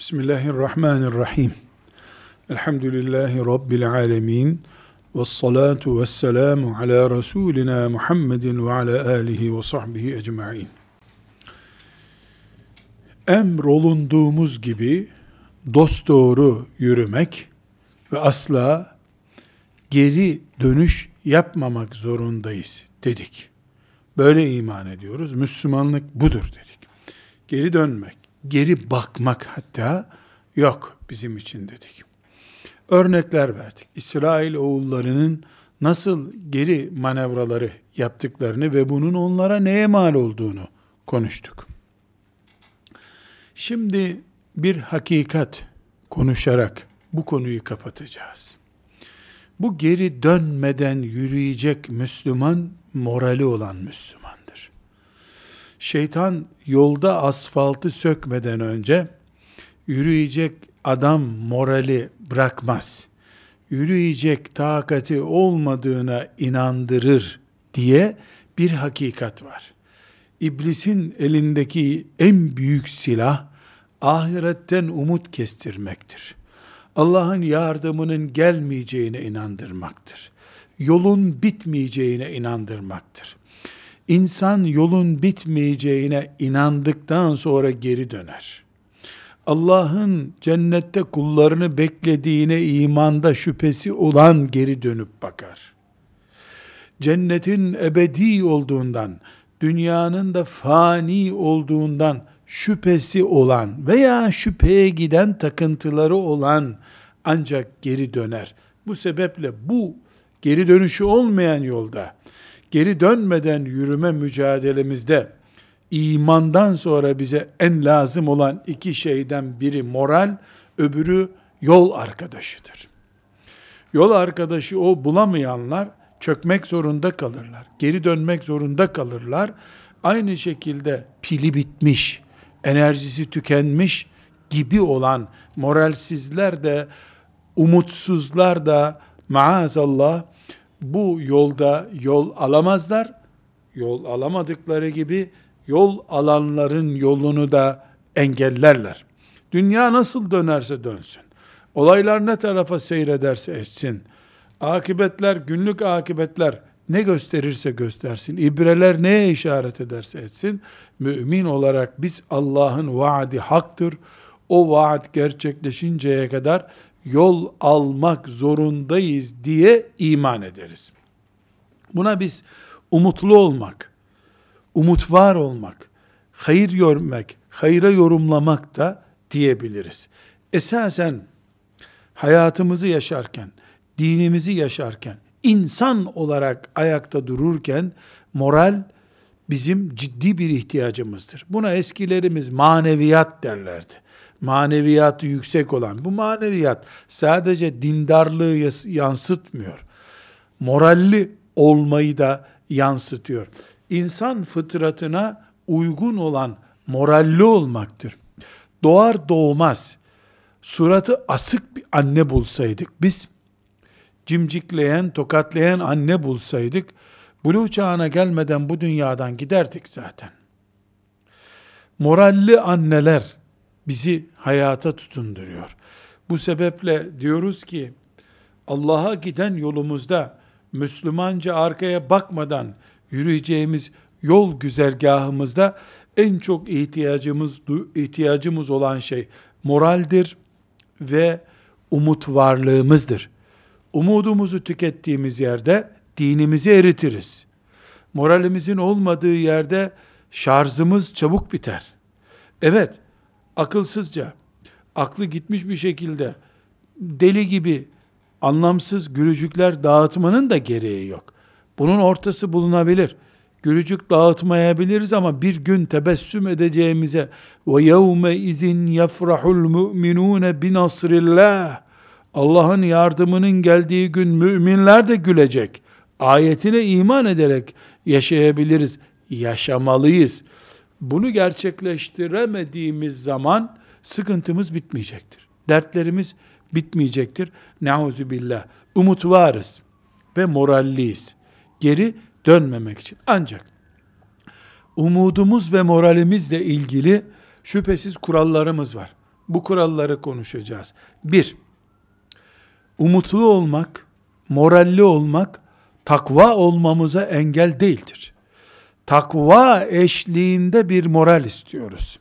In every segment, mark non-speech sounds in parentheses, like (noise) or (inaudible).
Bismillahirrahmanirrahim. Elhamdülillahi Rabbil alemin. Ve salatu ve selamu ala Resulina Muhammedin ve ala alihi ve sahbihi ecma'in. Emrolunduğumuz gibi dosdoğru yürümek ve asla geri dönüş yapmamak zorundayız dedik. Böyle iman ediyoruz. Müslümanlık budur dedik. Geri dönmek, geri bakmak hatta yok bizim için dedik. Örnekler verdik. İsrail oğullarının nasıl geri manevraları yaptıklarını ve bunun onlara neye mal olduğunu konuştuk. Şimdi bir hakikat konuşarak bu konuyu kapatacağız. Bu geri dönmeden yürüyecek Müslüman morali olan Müslümandır. Şeytan yolda asfaltı sökmeden önce yürüyecek adam morali bırakmaz. Yürüyecek takati olmadığına inandırır diye bir hakikat var. İblisin elindeki en büyük silah ahiretten umut kestirmektir. Allah'ın yardımının gelmeyeceğine inandırmaktır. Yolun bitmeyeceğine inandırmaktır. İnsan yolun bitmeyeceğine inandıktan sonra geri döner. Allah'ın cennette kullarını beklediğine imanda şüphesi olan geri dönüp bakar. Cennetin ebedi olduğundan, dünyanın da fani olduğundan şüphesi olan veya şüpheye giden takıntıları olan ancak geri döner. Bu sebeple bu geri dönüşü olmayan yolda geri dönmeden yürüme mücadelemizde imandan sonra bize en lazım olan iki şeyden biri moral, öbürü yol arkadaşıdır. Yol arkadaşı o bulamayanlar çökmek zorunda kalırlar. Geri dönmek zorunda kalırlar. Aynı şekilde pili bitmiş, enerjisi tükenmiş gibi olan moralsizler de umutsuzlar da maazallah bu yolda yol alamazlar. Yol alamadıkları gibi yol alanların yolunu da engellerler. Dünya nasıl dönerse dönsün. Olaylar ne tarafa seyrederse etsin. Akibetler, günlük akibetler ne gösterirse göstersin. İbreler neye işaret ederse etsin. Mümin olarak biz Allah'ın vaadi haktır. O vaat gerçekleşinceye kadar yol almak zorundayız diye iman ederiz. Buna biz umutlu olmak, umut var olmak, hayır görmek, hayra yorumlamak da diyebiliriz. Esasen hayatımızı yaşarken, dinimizi yaşarken, insan olarak ayakta dururken moral bizim ciddi bir ihtiyacımızdır. Buna eskilerimiz maneviyat derlerdi maneviyatı yüksek olan, bu maneviyat sadece dindarlığı yansıtmıyor. Moralli olmayı da yansıtıyor. İnsan fıtratına uygun olan moralli olmaktır. Doğar doğmaz suratı asık bir anne bulsaydık biz, cimcikleyen, tokatlayan anne bulsaydık, buluğ çağına gelmeden bu dünyadan giderdik zaten. Moralli anneler, bizi hayata tutunduruyor. Bu sebeple diyoruz ki Allah'a giden yolumuzda Müslümanca arkaya bakmadan yürüyeceğimiz yol güzergahımızda en çok ihtiyacımız ihtiyacımız olan şey moraldir ve umut varlığımızdır. Umudumuzu tükettiğimiz yerde dinimizi eritiriz. Moralimizin olmadığı yerde şarjımız çabuk biter. Evet, akılsızca, aklı gitmiş bir şekilde deli gibi anlamsız gülücükler dağıtmanın da gereği yok. Bunun ortası bulunabilir. Gülücük dağıtmayabiliriz ama bir gün tebessüm edeceğimize ve yevme izin yafrahul mu'minun bi nasrillah Allah'ın yardımının geldiği gün müminler de gülecek. Ayetine iman ederek yaşayabiliriz. Yaşamalıyız bunu gerçekleştiremediğimiz zaman sıkıntımız bitmeyecektir. Dertlerimiz bitmeyecektir. Nauzu billah. Umut varız ve moralliyiz. Geri dönmemek için. Ancak umudumuz ve moralimizle ilgili şüphesiz kurallarımız var. bu kuralları konuşacağız. Bir, umutlu olmak, moralli olmak, takva olmamıza engel değildir. Takva eşliğinde bir moral istiyoruz.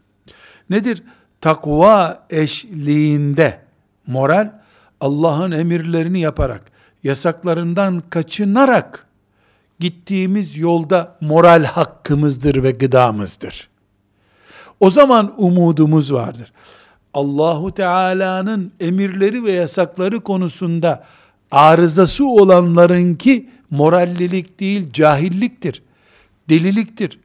Nedir? Takva eşliğinde moral, Allah'ın emirlerini yaparak, yasaklarından kaçınarak gittiğimiz yolda moral hakkımızdır ve gıdamızdır. O zaman umudumuz vardır. Allahu Teala'nın emirleri ve yasakları konusunda arızası olanlarınki morallilik değil cahilliktir. Deliliktir.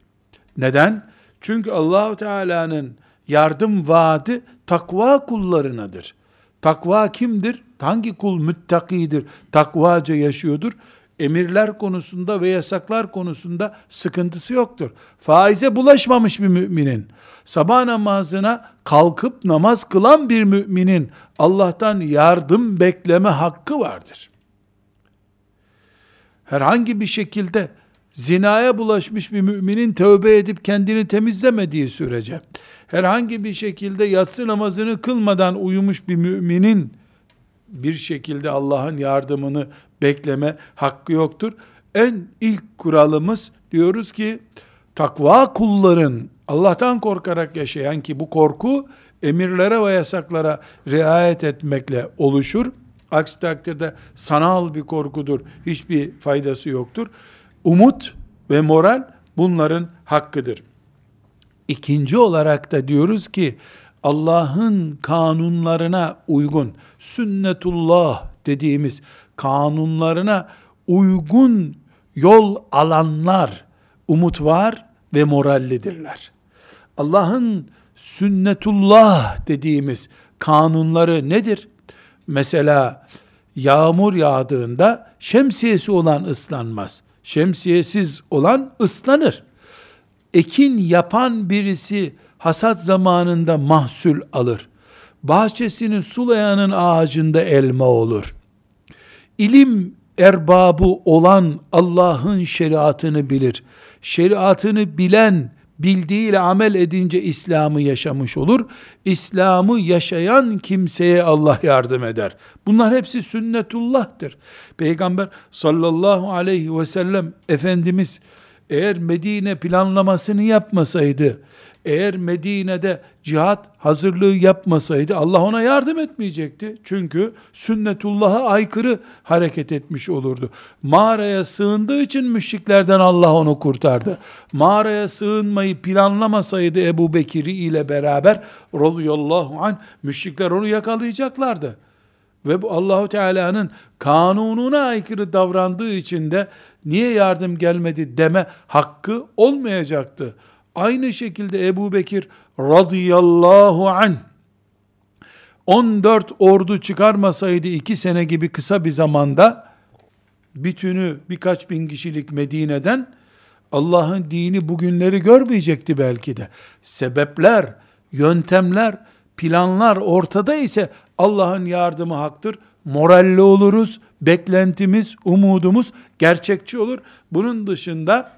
Neden? Çünkü Allahu Teala'nın yardım vaadi takva kullarınadır. Takva kimdir? Hangi kul müttakidir? Takvaca yaşıyordur emirler konusunda ve yasaklar konusunda sıkıntısı yoktur. Faize bulaşmamış bir müminin, sabah namazına kalkıp namaz kılan bir müminin Allah'tan yardım bekleme hakkı vardır. Herhangi bir şekilde zinaya bulaşmış bir müminin tövbe edip kendini temizlemediği sürece, herhangi bir şekilde yatsı namazını kılmadan uyumuş bir müminin bir şekilde Allah'ın yardımını bekleme hakkı yoktur. En ilk kuralımız diyoruz ki takva kulların Allah'tan korkarak yaşayan ki bu korku emirlere ve yasaklara riayet etmekle oluşur. Aksi takdirde sanal bir korkudur. Hiçbir faydası yoktur. Umut ve moral bunların hakkıdır. İkinci olarak da diyoruz ki Allah'ın kanunlarına uygun sünnetullah dediğimiz kanunlarına uygun yol alanlar umut var ve morallidirler. Allah'ın sünnetullah dediğimiz kanunları nedir? Mesela yağmur yağdığında şemsiyesi olan ıslanmaz. Şemsiyesiz olan ıslanır. Ekin yapan birisi hasat zamanında mahsul alır. Bahçesini sulayanın ağacında elma olur ilim erbabı olan Allah'ın şeriatını bilir. Şeriatını bilen, bildiğiyle amel edince İslam'ı yaşamış olur. İslam'ı yaşayan kimseye Allah yardım eder. Bunlar hepsi sünnetullah'tır. Peygamber sallallahu aleyhi ve sellem Efendimiz eğer Medine planlamasını yapmasaydı, eğer Medine'de cihat hazırlığı yapmasaydı Allah ona yardım etmeyecekti. Çünkü sünnetullah'a aykırı hareket etmiş olurdu. Mağaraya sığındığı için müşriklerden Allah onu kurtardı. Mağaraya sığınmayı planlamasaydı Ebu Bekir'i ile beraber radıyallahu anh müşrikler onu yakalayacaklardı. Ve bu Allahu Teala'nın kanununa aykırı davrandığı için de niye yardım gelmedi deme hakkı olmayacaktı. Aynı şekilde Ebu Bekir radıyallahu an 14 ordu çıkarmasaydı 2 sene gibi kısa bir zamanda bütünü birkaç bin kişilik Medine'den Allah'ın dini bugünleri görmeyecekti belki de. Sebepler, yöntemler, planlar ortada ise Allah'ın yardımı haktır. Moralli oluruz, beklentimiz, umudumuz gerçekçi olur. Bunun dışında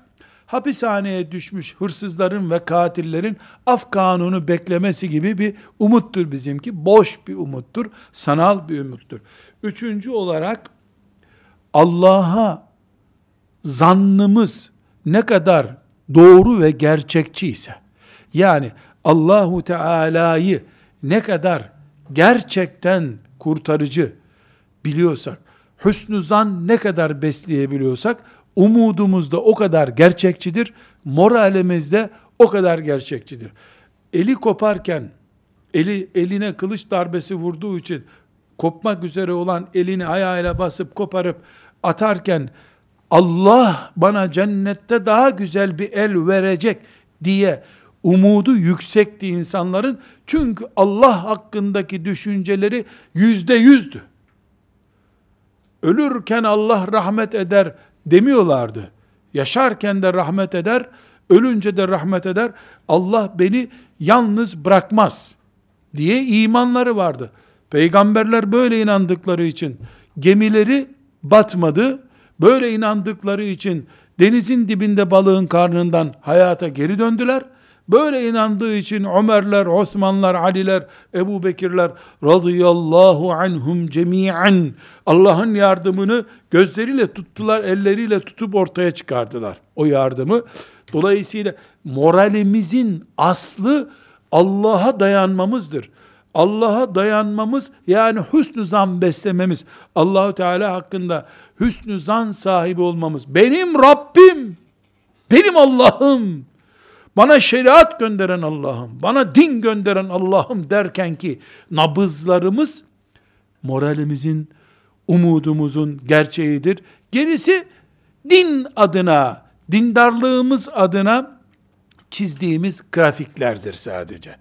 hapishaneye düşmüş hırsızların ve katillerin af kanunu beklemesi gibi bir umuttur bizimki. Boş bir umuttur, sanal bir umuttur. Üçüncü olarak Allah'a zannımız ne kadar doğru ve gerçekçi ise, yani Allahu Teala'yı ne kadar gerçekten kurtarıcı biliyorsak, hüsnü zan ne kadar besleyebiliyorsak, umudumuz da o kadar gerçekçidir, moralimiz de o kadar gerçekçidir. Eli koparken, eli eline kılıç darbesi vurduğu için kopmak üzere olan elini ayağıyla basıp koparıp atarken Allah bana cennette daha güzel bir el verecek diye umudu yüksekti insanların. Çünkü Allah hakkındaki düşünceleri yüzde yüzdü. Ölürken Allah rahmet eder demiyorlardı. Yaşarken de rahmet eder, ölünce de rahmet eder. Allah beni yalnız bırakmaz diye imanları vardı. Peygamberler böyle inandıkları için gemileri batmadı. Böyle inandıkları için denizin dibinde balığın karnından hayata geri döndüler. Böyle inandığı için Ömerler, Osmanlar, Aliler, Ebu Bekirler radıyallahu anhum cemiyen Allah'ın yardımını gözleriyle tuttular, elleriyle tutup ortaya çıkardılar o yardımı. Dolayısıyla moralimizin aslı Allah'a dayanmamızdır. Allah'a dayanmamız yani hüsnü zan beslememiz, Allahu Teala hakkında hüsnü zan sahibi olmamız. Benim Rabbim, benim Allah'ım, bana şeriat gönderen Allah'ım, bana din gönderen Allah'ım derken ki nabızlarımız moralimizin, umudumuzun gerçeğidir. Gerisi din adına, dindarlığımız adına çizdiğimiz grafiklerdir sadece.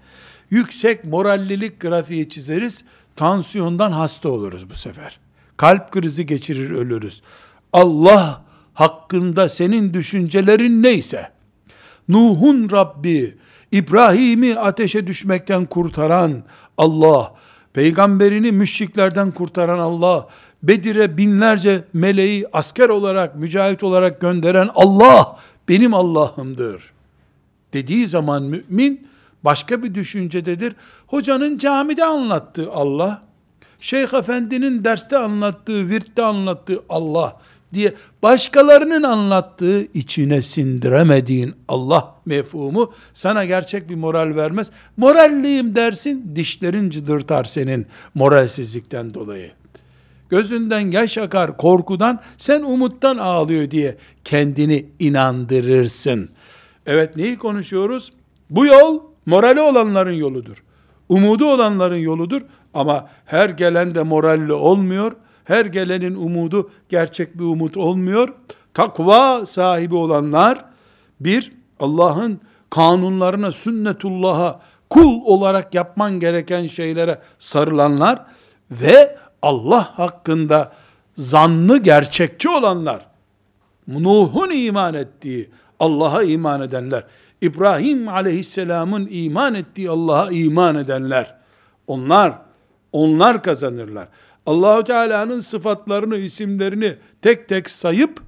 Yüksek morallilik grafiği çizeriz, tansiyondan hasta oluruz bu sefer. Kalp krizi geçirir ölürüz. Allah hakkında senin düşüncelerin neyse, Nuh'un Rabbi, İbrahim'i ateşe düşmekten kurtaran Allah, peygamberini müşriklerden kurtaran Allah, Bedir'e binlerce meleği asker olarak, mücahit olarak gönderen Allah, benim Allah'ımdır. Dediği zaman mümin, başka bir düşüncededir. Hocanın camide anlattığı Allah, Şeyh Efendi'nin derste anlattığı, virtte anlattığı Allah, diye başkalarının anlattığı içine sindiremediğin Allah mefhumu sana gerçek bir moral vermez. Moralliyim dersin dişlerin cıdırtar senin moralsizlikten dolayı. Gözünden yaş akar korkudan sen umuttan ağlıyor diye kendini inandırırsın. Evet neyi konuşuyoruz? Bu yol morali olanların yoludur. Umudu olanların yoludur ama her gelen de moralli olmuyor her gelenin umudu gerçek bir umut olmuyor. Takva sahibi olanlar bir Allah'ın kanunlarına, sünnetullah'a kul olarak yapman gereken şeylere sarılanlar ve Allah hakkında zannı gerçekçi olanlar. Nuh'un iman ettiği Allah'a iman edenler. İbrahim aleyhisselamın iman ettiği Allah'a iman edenler. Onlar, onlar kazanırlar. Allahu Teala'nın sıfatlarını, isimlerini tek tek sayıp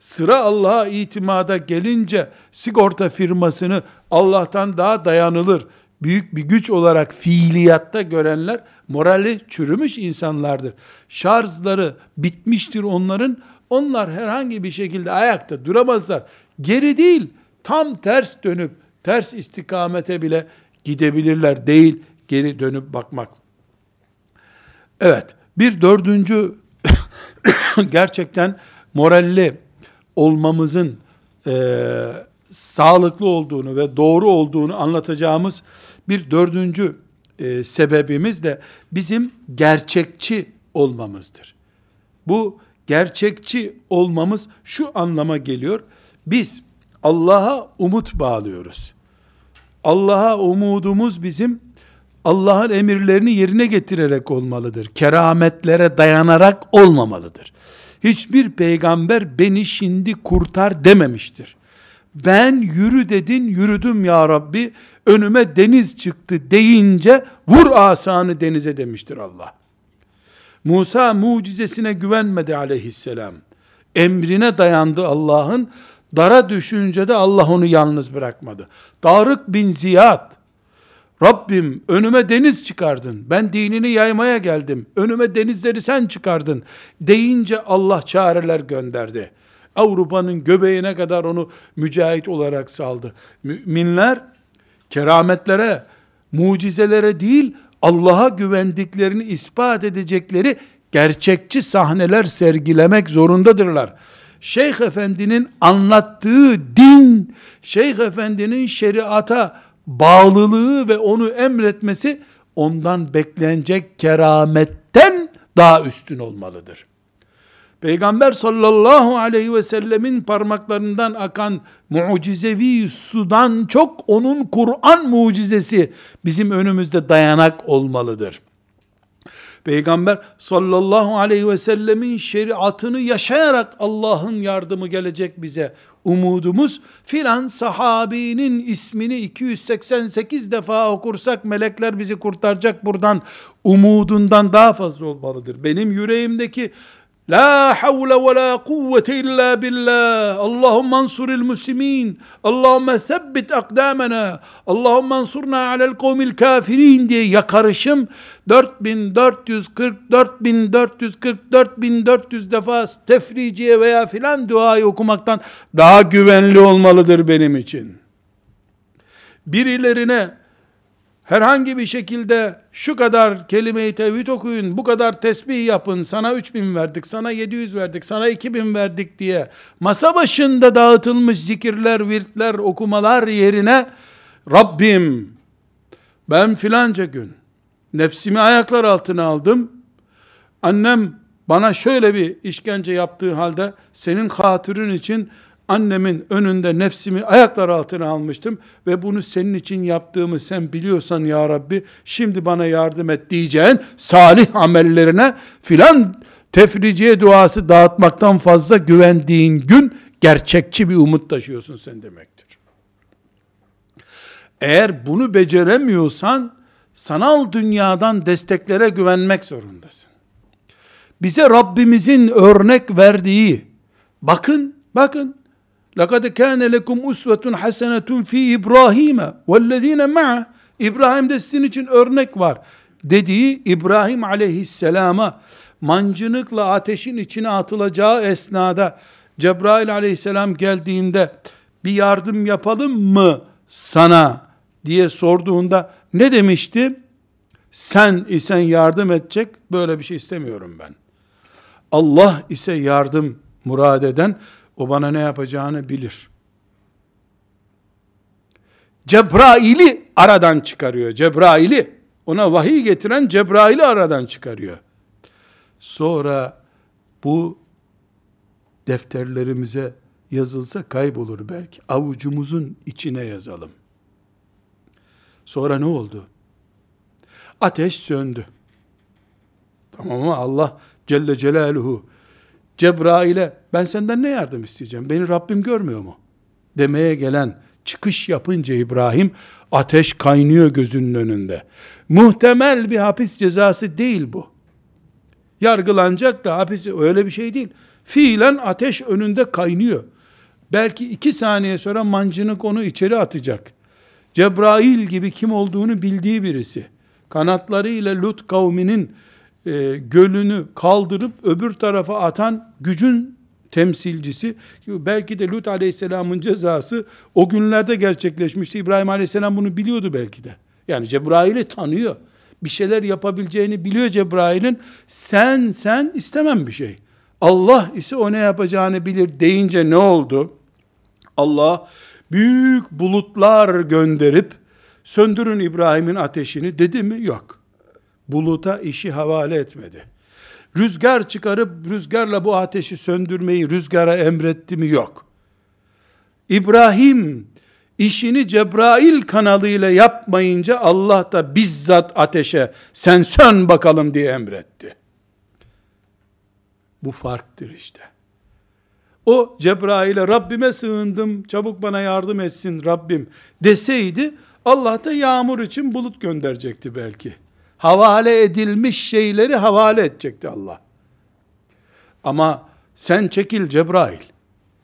sıra Allah'a itimada gelince sigorta firmasını Allah'tan daha dayanılır, büyük bir güç olarak fiiliyatta görenler morali çürümüş insanlardır. Şarjları bitmiştir onların. Onlar herhangi bir şekilde ayakta duramazlar. Geri değil, tam ters dönüp ters istikamete bile gidebilirler değil geri dönüp bakmak. Evet, bir dördüncü (coughs) gerçekten moralli olmamızın e, sağlıklı olduğunu ve doğru olduğunu anlatacağımız bir dördüncü e, sebebimiz de bizim gerçekçi olmamızdır. Bu gerçekçi olmamız şu anlama geliyor. Biz Allah'a umut bağlıyoruz. Allah'a umudumuz bizim Allah'ın emirlerini yerine getirerek olmalıdır. Kerametlere dayanarak olmamalıdır. Hiçbir peygamber beni şimdi kurtar dememiştir. Ben yürü dedin yürüdüm ya Rabbi önüme deniz çıktı deyince vur asanı denize demiştir Allah. Musa mucizesine güvenmedi aleyhisselam. Emrine dayandı Allah'ın. Dara düşünce de Allah onu yalnız bırakmadı. Tarık bin Ziyad Rabbim önüme deniz çıkardın. Ben dinini yaymaya geldim. Önüme denizleri sen çıkardın. Deyince Allah çareler gönderdi. Avrupa'nın göbeğine kadar onu mücahit olarak saldı. Müminler kerametlere, mucizelere değil Allah'a güvendiklerini ispat edecekleri gerçekçi sahneler sergilemek zorundadırlar. Şeyh Efendi'nin anlattığı din, Şeyh Efendi'nin şeriata bağlılığı ve onu emretmesi ondan beklenecek kerametten daha üstün olmalıdır. Peygamber sallallahu aleyhi ve sellemin parmaklarından akan mucizevi sudan çok onun Kur'an mucizesi bizim önümüzde dayanak olmalıdır. Peygamber sallallahu aleyhi ve sellemin şeriatını yaşayarak Allah'ın yardımı gelecek bize umudumuz filan sahabinin ismini 288 defa okursak melekler bizi kurtaracak buradan umudundan daha fazla olmalıdır. Benim yüreğimdeki La havle ve la kuvvete illa billah. Allahümme ansuril muslimin. Allahümme sebbit akdamena. Allahümme ansurna alel kavmil kafirin diye yakarışım 4440, 4440, 4400 defa tefriciye veya filan duayı okumaktan daha güvenli olmalıdır benim için. Birilerine herhangi bir şekilde şu kadar kelime-i tevhid okuyun, bu kadar tesbih yapın, sana 3000 verdik, sana 700 verdik, sana 2000 verdik diye masa başında dağıtılmış zikirler, virtler, okumalar yerine Rabbim ben filanca gün nefsimi ayaklar altına aldım. Annem bana şöyle bir işkence yaptığı halde senin hatırın için annemin önünde nefsimi ayaklar altına almıştım ve bunu senin için yaptığımı sen biliyorsan ya Rabbi şimdi bana yardım et diyeceğin salih amellerine filan tefriciye duası dağıtmaktan fazla güvendiğin gün gerçekçi bir umut taşıyorsun sen demektir. Eğer bunu beceremiyorsan sanal dünyadan desteklere güvenmek zorundasın. Bize Rabbimizin örnek verdiği bakın bakın لَقَدْ كَانَ لَكُمْ اُسْوَةٌ حَسَنَةٌ ف۪ي İbrahim'e وَالَّذ۪ينَ مَعَ İbrahim'de sizin için örnek var dediği İbrahim aleyhisselama mancınıkla ateşin içine atılacağı esnada Cebrail aleyhisselam geldiğinde bir yardım yapalım mı sana diye sorduğunda ne demişti? Sen isen yardım edecek böyle bir şey istemiyorum ben. Allah ise yardım murad eden o bana ne yapacağını bilir. Cebrail'i aradan çıkarıyor. Cebrail'i ona vahiy getiren Cebrail'i aradan çıkarıyor. Sonra bu defterlerimize yazılsa kaybolur belki. Avucumuzun içine yazalım. Sonra ne oldu? Ateş söndü. Tamam mı? Allah Celle Celaluhu Cebrail'e ben senden ne yardım isteyeceğim? Beni Rabbim görmüyor mu? Demeye gelen çıkış yapınca İbrahim ateş kaynıyor gözünün önünde. Muhtemel bir hapis cezası değil bu. Yargılanacak da hapis öyle bir şey değil. Fiilen ateş önünde kaynıyor. Belki iki saniye sonra mancınık onu içeri atacak. Cebrail gibi kim olduğunu bildiği birisi. Kanatlarıyla Lut kavminin e, gölünü kaldırıp öbür tarafa atan gücün temsilcisi. Belki de Lut aleyhisselamın cezası o günlerde gerçekleşmişti. İbrahim aleyhisselam bunu biliyordu belki de. Yani Cebrail'i tanıyor. Bir şeyler yapabileceğini biliyor Cebrail'in. Sen, sen istemem bir şey. Allah ise o ne yapacağını bilir deyince ne oldu? Allah büyük bulutlar gönderip söndürün İbrahim'in ateşini dedi mi? Yok buluta işi havale etmedi. Rüzgar çıkarıp rüzgarla bu ateşi söndürmeyi rüzgara emretti mi? Yok. İbrahim işini Cebrail kanalıyla yapmayınca Allah da bizzat ateşe sen sön bakalım diye emretti. Bu farktır işte. O Cebrail'e Rabbime sığındım çabuk bana yardım etsin Rabbim deseydi Allah da yağmur için bulut gönderecekti belki havale edilmiş şeyleri havale edecekti Allah. Ama sen çekil Cebrail,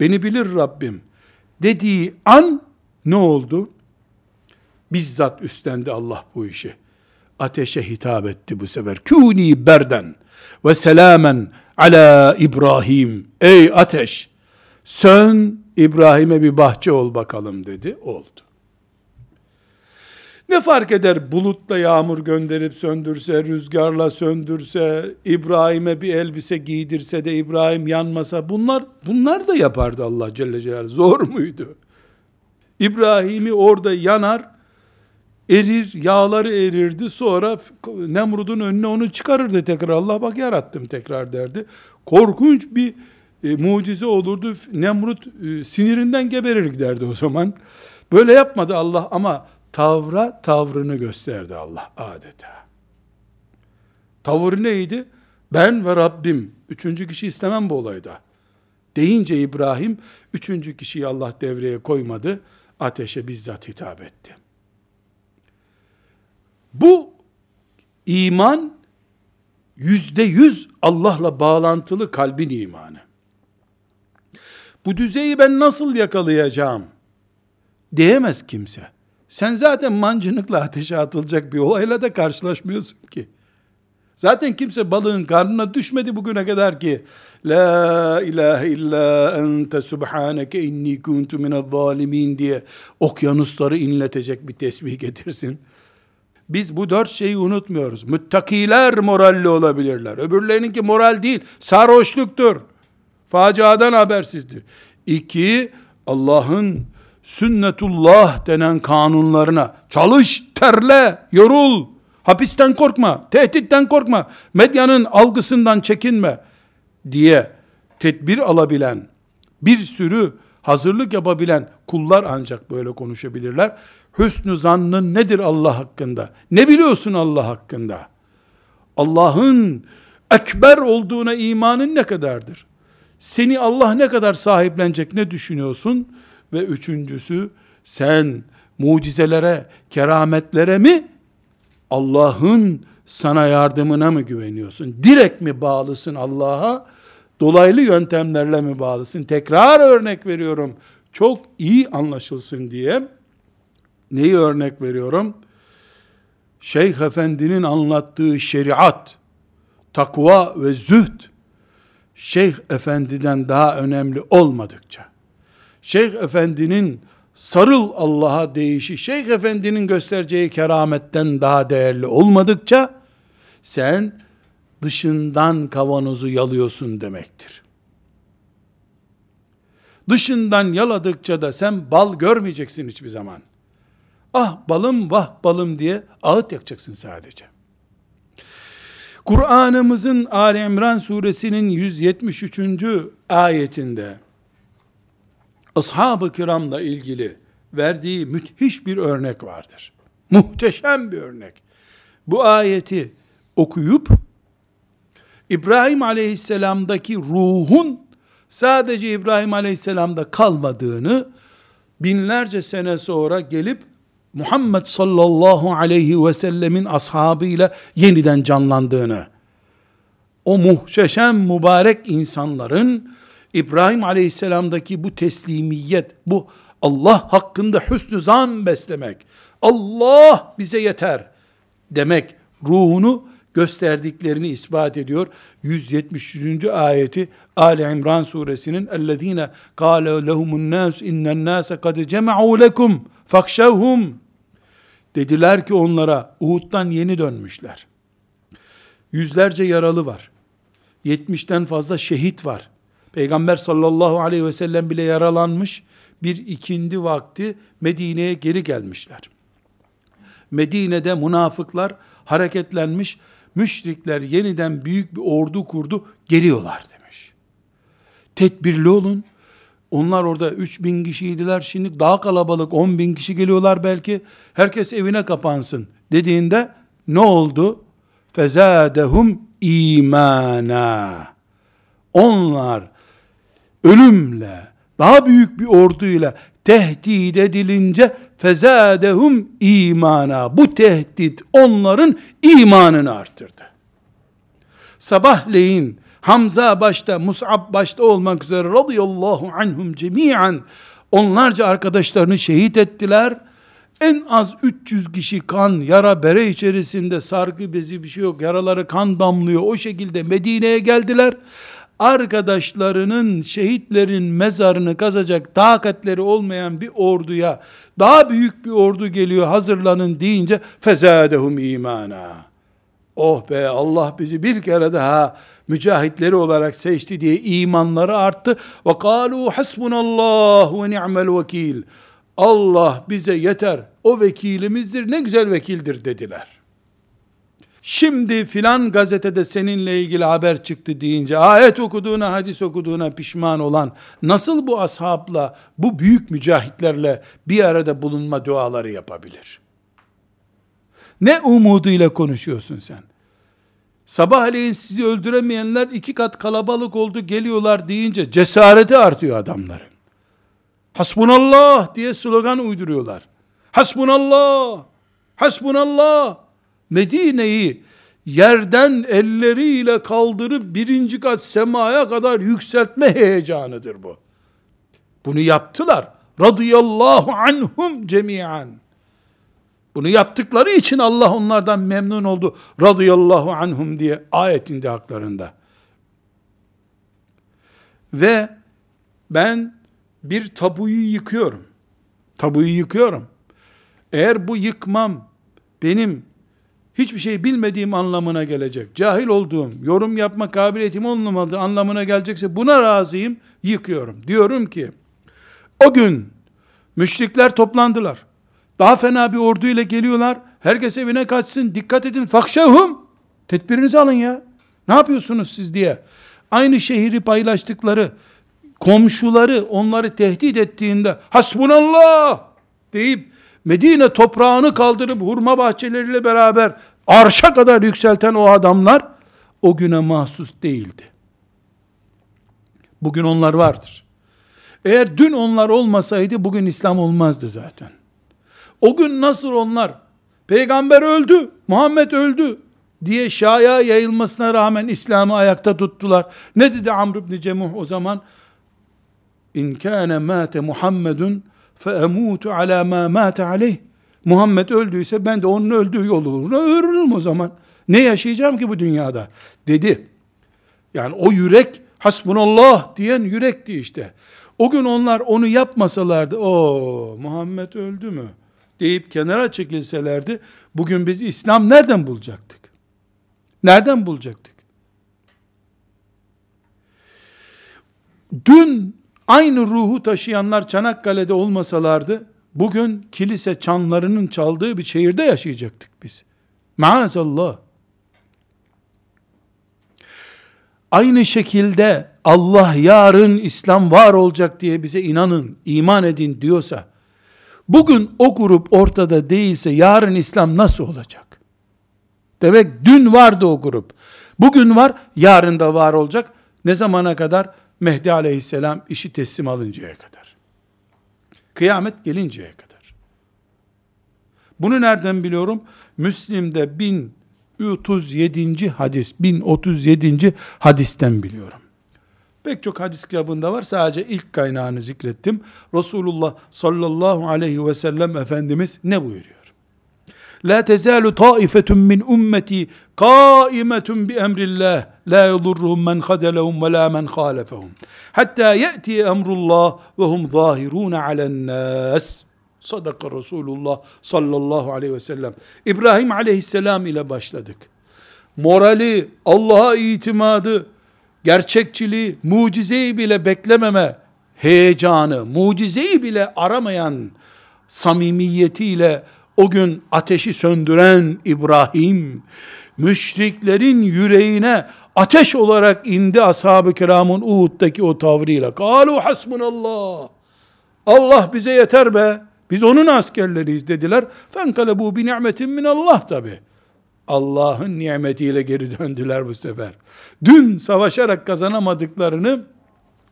beni bilir Rabbim dediği an ne oldu? Bizzat üstlendi Allah bu işi. Ateşe hitap etti bu sefer. Kûni berden ve selamen ala İbrahim. Ey ateş, sön İbrahim'e bir bahçe ol bakalım dedi. Oldu. Ne fark eder bulutla yağmur gönderip söndürse, rüzgarla söndürse, İbrahim'e bir elbise giydirse de İbrahim yanmasa, bunlar bunlar da yapardı Allah Celle Celaluhu. Zor muydu? İbrahim'i orada yanar, erir, yağları erirdi. Sonra Nemrud'un önüne onu çıkarırdı tekrar. Allah bak yarattım tekrar derdi. Korkunç bir e, mucize olurdu. Nemrut e, sinirinden geberir giderdi o zaman. Böyle yapmadı Allah ama tavra tavrını gösterdi Allah adeta. Tavır neydi? Ben ve Rabbim. Üçüncü kişi istemem bu olayda. Deyince İbrahim, üçüncü kişiyi Allah devreye koymadı. Ateşe bizzat hitap etti. Bu iman yüzde yüz Allah'la bağlantılı kalbin imanı. Bu düzeyi ben nasıl yakalayacağım? Diyemez kimse. Sen zaten mancınıkla ateşe atılacak bir olayla da karşılaşmıyorsun ki. Zaten kimse balığın karnına düşmedi bugüne kadar ki La ilahe illa ente subhaneke inni kuntu minel zalimin diye okyanusları inletecek bir tesbih getirsin. Biz bu dört şeyi unutmuyoruz. Müttakiler moralli olabilirler. Öbürlerininki moral değil, sarhoşluktur. Faciadan habersizdir. İki, Allah'ın sünnetullah denen kanunlarına çalış, terle, yorul, hapisten korkma, tehditten korkma, medyanın algısından çekinme diye tedbir alabilen, bir sürü hazırlık yapabilen kullar ancak böyle konuşabilirler. Hüsnü zannın nedir Allah hakkında? Ne biliyorsun Allah hakkında? Allah'ın ekber olduğuna imanın ne kadardır? Seni Allah ne kadar sahiplenecek ne düşünüyorsun? Ve üçüncüsü sen mucizelere, kerametlere mi Allah'ın sana yardımına mı güveniyorsun? Direkt mi bağlısın Allah'a? Dolaylı yöntemlerle mi bağlısın? Tekrar örnek veriyorum. Çok iyi anlaşılsın diye. Neyi örnek veriyorum? Şeyh Efendi'nin anlattığı şeriat, takva ve zühd, Şeyh Efendi'den daha önemli olmadıkça, Şeyh Efendi'nin sarıl Allah'a deyişi, Şeyh Efendi'nin göstereceği kerametten daha değerli olmadıkça, sen dışından kavanozu yalıyorsun demektir. Dışından yaladıkça da sen bal görmeyeceksin hiçbir zaman. Ah balım vah balım diye ağıt yakacaksın sadece. Kur'an'ımızın Ali İmran suresinin 173. ayetinde ashab-ı kiramla ilgili verdiği müthiş bir örnek vardır. Muhteşem bir örnek. Bu ayeti okuyup İbrahim aleyhisselamdaki ruhun sadece İbrahim aleyhisselamda kalmadığını binlerce sene sonra gelip Muhammed sallallahu aleyhi ve sellemin ashabıyla yeniden canlandığını, o muhteşem mübarek insanların İbrahim aleyhisselamdaki bu teslimiyet, bu Allah hakkında hüsnü zan beslemek, Allah bize yeter demek ruhunu gösterdiklerini ispat ediyor. 173. ayeti Ali İmran suresinin اَلَّذ۪ينَ قَالَ لَهُمُ النَّاسُ اِنَّ النَّاسَ قَدْ جَمَعُوا لَكُمْ فَخْشَوْهُمْ Dediler ki onlara Uhud'dan yeni dönmüşler. Yüzlerce yaralı var. 70'ten fazla şehit var. Peygamber sallallahu aleyhi ve sellem bile yaralanmış. Bir ikindi vakti Medine'ye geri gelmişler. Medine'de münafıklar hareketlenmiş, müşrikler yeniden büyük bir ordu kurdu, geliyorlar demiş. Tedbirli olun. Onlar orada 3 bin kişiydiler, şimdi daha kalabalık 10 bin kişi geliyorlar belki. Herkes evine kapansın dediğinde ne oldu? Fezadehum imana. Onlar ölümle, daha büyük bir orduyla tehdit edilince fezadehum imana. Bu tehdit onların imanını arttırdı. Sabahleyin Hamza başta, Mus'ab başta olmak üzere radıyallahu anhum cemiyen onlarca arkadaşlarını şehit ettiler. En az 300 kişi kan, yara, bere içerisinde sargı bezi bir şey yok. Yaraları kan damlıyor. O şekilde Medine'ye geldiler arkadaşlarının şehitlerin mezarını kazacak takatleri olmayan bir orduya daha büyük bir ordu geliyor hazırlanın deyince fezadehum imana. Oh be Allah bizi bir kere daha mücahitleri olarak seçti diye imanları arttı. Ve kalu hasbunallah ve ni'mel vekil. Allah bize yeter. O vekilimizdir. Ne güzel vekildir dediler. Şimdi filan gazetede seninle ilgili haber çıktı deyince ayet okuduğuna, hadis okuduğuna pişman olan nasıl bu ashabla, bu büyük mücahitlerle bir arada bulunma duaları yapabilir? Ne umuduyla konuşuyorsun sen? Sabahleyin sizi öldüremeyenler iki kat kalabalık oldu geliyorlar deyince cesareti artıyor adamların. Hasbunallah diye slogan uyduruyorlar. Hasbunallah, hasbunallah. Medine'yi yerden elleriyle kaldırıp birinci kat semaya kadar yükseltme heyecanıdır bu. Bunu yaptılar. Radıyallahu anhum cemiyen. Bunu yaptıkları için Allah onlardan memnun oldu. Radıyallahu anhum diye ayetinde haklarında. Ve ben bir tabuyu yıkıyorum. Tabuyu yıkıyorum. Eğer bu yıkmam benim hiçbir şey bilmediğim anlamına gelecek. Cahil olduğum, yorum yapma kabiliyetim olmadığı anlamına gelecekse buna razıyım, yıkıyorum. Diyorum ki, o gün müşrikler toplandılar. Daha fena bir orduyla geliyorlar. Herkes evine kaçsın. Dikkat edin. Fakşahum. Tedbirinizi alın ya. Ne yapıyorsunuz siz diye. Aynı şehri paylaştıkları komşuları onları tehdit ettiğinde hasbunallah deyip Medine toprağını kaldırıp hurma bahçeleriyle beraber arşa kadar yükselten o adamlar o güne mahsus değildi. Bugün onlar vardır. Eğer dün onlar olmasaydı bugün İslam olmazdı zaten. O gün nasıl onlar peygamber öldü, Muhammed öldü diye şaya yayılmasına rağmen İslam'ı ayakta tuttular. Ne dedi Amr ibn Cemuh o zaman? İn kâne mâte Muhammedun fe emûtu alâ mâ mâte aleyh. Muhammed öldüyse ben de onun öldüğü yoluna ölürüm o zaman. Ne yaşayacağım ki bu dünyada? Dedi. Yani o yürek hasbunallah diyen yürekti işte. O gün onlar onu yapmasalardı, o Muhammed öldü mü? deyip kenara çekilselerdi, bugün biz İslam nereden bulacaktık? Nereden bulacaktık? Dün aynı ruhu taşıyanlar Çanakkale'de olmasalardı, bugün kilise çanlarının çaldığı bir şehirde yaşayacaktık biz. Maazallah. Aynı şekilde Allah yarın İslam var olacak diye bize inanın, iman edin diyorsa, bugün o grup ortada değilse yarın İslam nasıl olacak? Demek dün vardı o grup. Bugün var, yarın da var olacak. Ne zamana kadar? Mehdi aleyhisselam işi teslim alıncaya kadar. Kıyamet gelinceye kadar. Bunu nereden biliyorum? Müslim'de 1037. hadis, 1037. hadisten biliyorum. Pek çok hadis kitabında var. Sadece ilk kaynağını zikrettim. Resulullah sallallahu aleyhi ve sellem Efendimiz ne buyuruyor? La tezalu taifetun min ummeti kaimetun bi emrillah la yudurruhum men khadalahum ve la men khalafahum. Hatta ya'ti emrullah ve hum zahirun alen nas. Sadaka Resulullah sallallahu aleyhi ve sellem. İbrahim aleyhisselam ile başladık. Morali, Allah'a itimadı, gerçekçiliği, mucizeyi bile beklememe heyecanı, mucizeyi bile aramayan samimiyetiyle o gün ateşi söndüren İbrahim, müşriklerin yüreğine ateş olarak indi ashab-ı kiramın Uhud'daki o tavrıyla. Kalu hasbunallah. Allah bize yeter be. Biz onun askerleriyiz dediler. Fenkalebu bi ni'metin min Allah tabi. Allah'ın nimetiyle geri döndüler bu sefer. Dün savaşarak kazanamadıklarını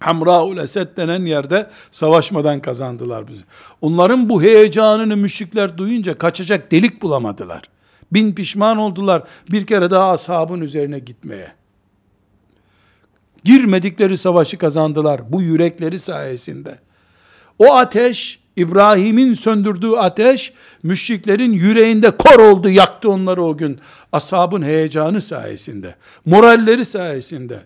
Hamraul Esed denen yerde savaşmadan kazandılar bizi. Onların bu heyecanını müşrikler duyunca kaçacak delik bulamadılar. Bin pişman oldular bir kere daha ashabın üzerine gitmeye. Girmedikleri savaşı kazandılar bu yürekleri sayesinde. O ateş İbrahim'in söndürdüğü ateş müşriklerin yüreğinde kor oldu, yaktı onları o gün. Ashabın heyecanı sayesinde, moralleri sayesinde.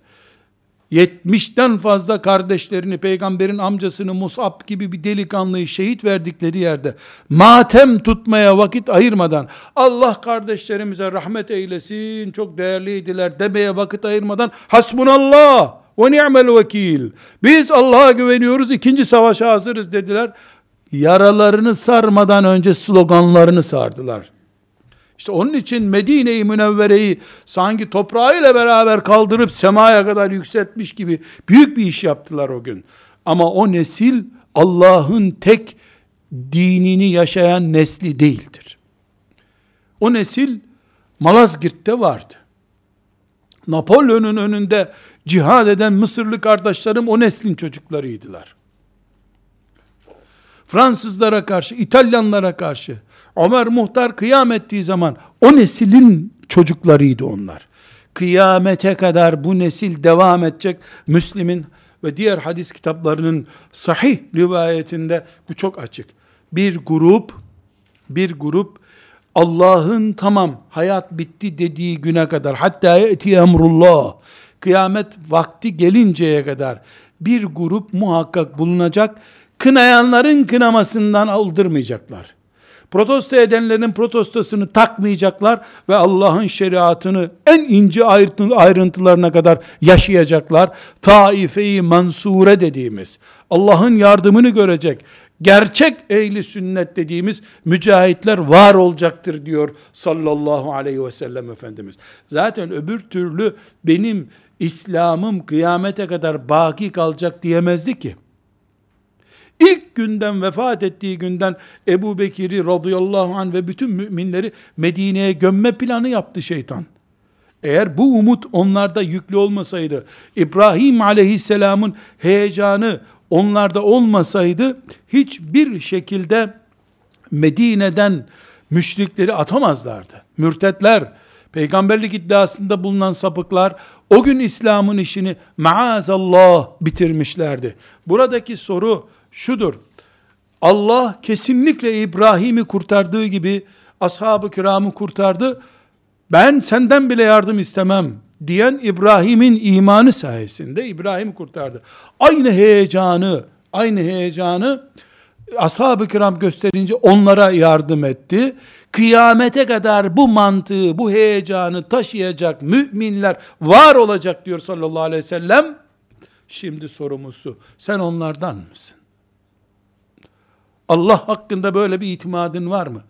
70'ten fazla kardeşlerini, peygamberin amcasını Musab gibi bir delikanlıyı şehit verdikleri yerde, matem tutmaya vakit ayırmadan, Allah kardeşlerimize rahmet eylesin, çok değerliydiler demeye vakit ayırmadan, hasbunallah ve ni'mel vekil, biz Allah'a güveniyoruz, ikinci savaşa hazırız dediler yaralarını sarmadan önce sloganlarını sardılar. İşte onun için Medine-i Münevvere'yi sanki toprağıyla beraber kaldırıp semaya kadar yükseltmiş gibi büyük bir iş yaptılar o gün. Ama o nesil Allah'ın tek dinini yaşayan nesli değildir. O nesil Malazgirt'te vardı. Napolyon'un önünde cihad eden Mısırlı kardeşlerim o neslin çocuklarıydılar. Fransızlara karşı, İtalyanlara karşı, Ömer Muhtar kıyam ettiği zaman o neslin çocuklarıydı onlar. Kıyamete kadar bu nesil devam edecek. Müslim'in ve diğer hadis kitaplarının sahih rivayetinde bu çok açık. Bir grup, bir grup Allah'ın tamam hayat bitti dediği güne kadar hatta eti emrullah kıyamet vakti gelinceye kadar bir grup muhakkak bulunacak. Kınayanların kınamasından aldırmayacaklar. Protesto edenlerin protestosunu takmayacaklar ve Allah'ın şeriatını en ince ayrıntılarına kadar yaşayacaklar. Taife-i mansure dediğimiz, Allah'ın yardımını görecek, gerçek ehli sünnet dediğimiz mücahitler var olacaktır diyor sallallahu aleyhi ve sellem Efendimiz. Zaten öbür türlü benim İslam'ım kıyamete kadar baki kalacak diyemezdi ki. İlk günden vefat ettiği günden Ebu Bekir'i radıyallahu anh ve bütün müminleri Medine'ye gömme planı yaptı şeytan. Eğer bu umut onlarda yüklü olmasaydı, İbrahim aleyhisselamın heyecanı onlarda olmasaydı, hiçbir şekilde Medine'den müşrikleri atamazlardı. Mürtetler, peygamberlik iddiasında bulunan sapıklar, o gün İslam'ın işini maazallah bitirmişlerdi. Buradaki soru, şudur. Allah kesinlikle İbrahim'i kurtardığı gibi ashab-ı kiramı kurtardı. Ben senden bile yardım istemem diyen İbrahim'in imanı sayesinde İbrahim kurtardı. Aynı heyecanı, aynı heyecanı ashab-ı kiram gösterince onlara yardım etti. Kıyamete kadar bu mantığı, bu heyecanı taşıyacak müminler var olacak diyor sallallahu aleyhi ve sellem. Şimdi sorumuz Sen onlardan mısın? Allah hakkında böyle bir itimadın var mı?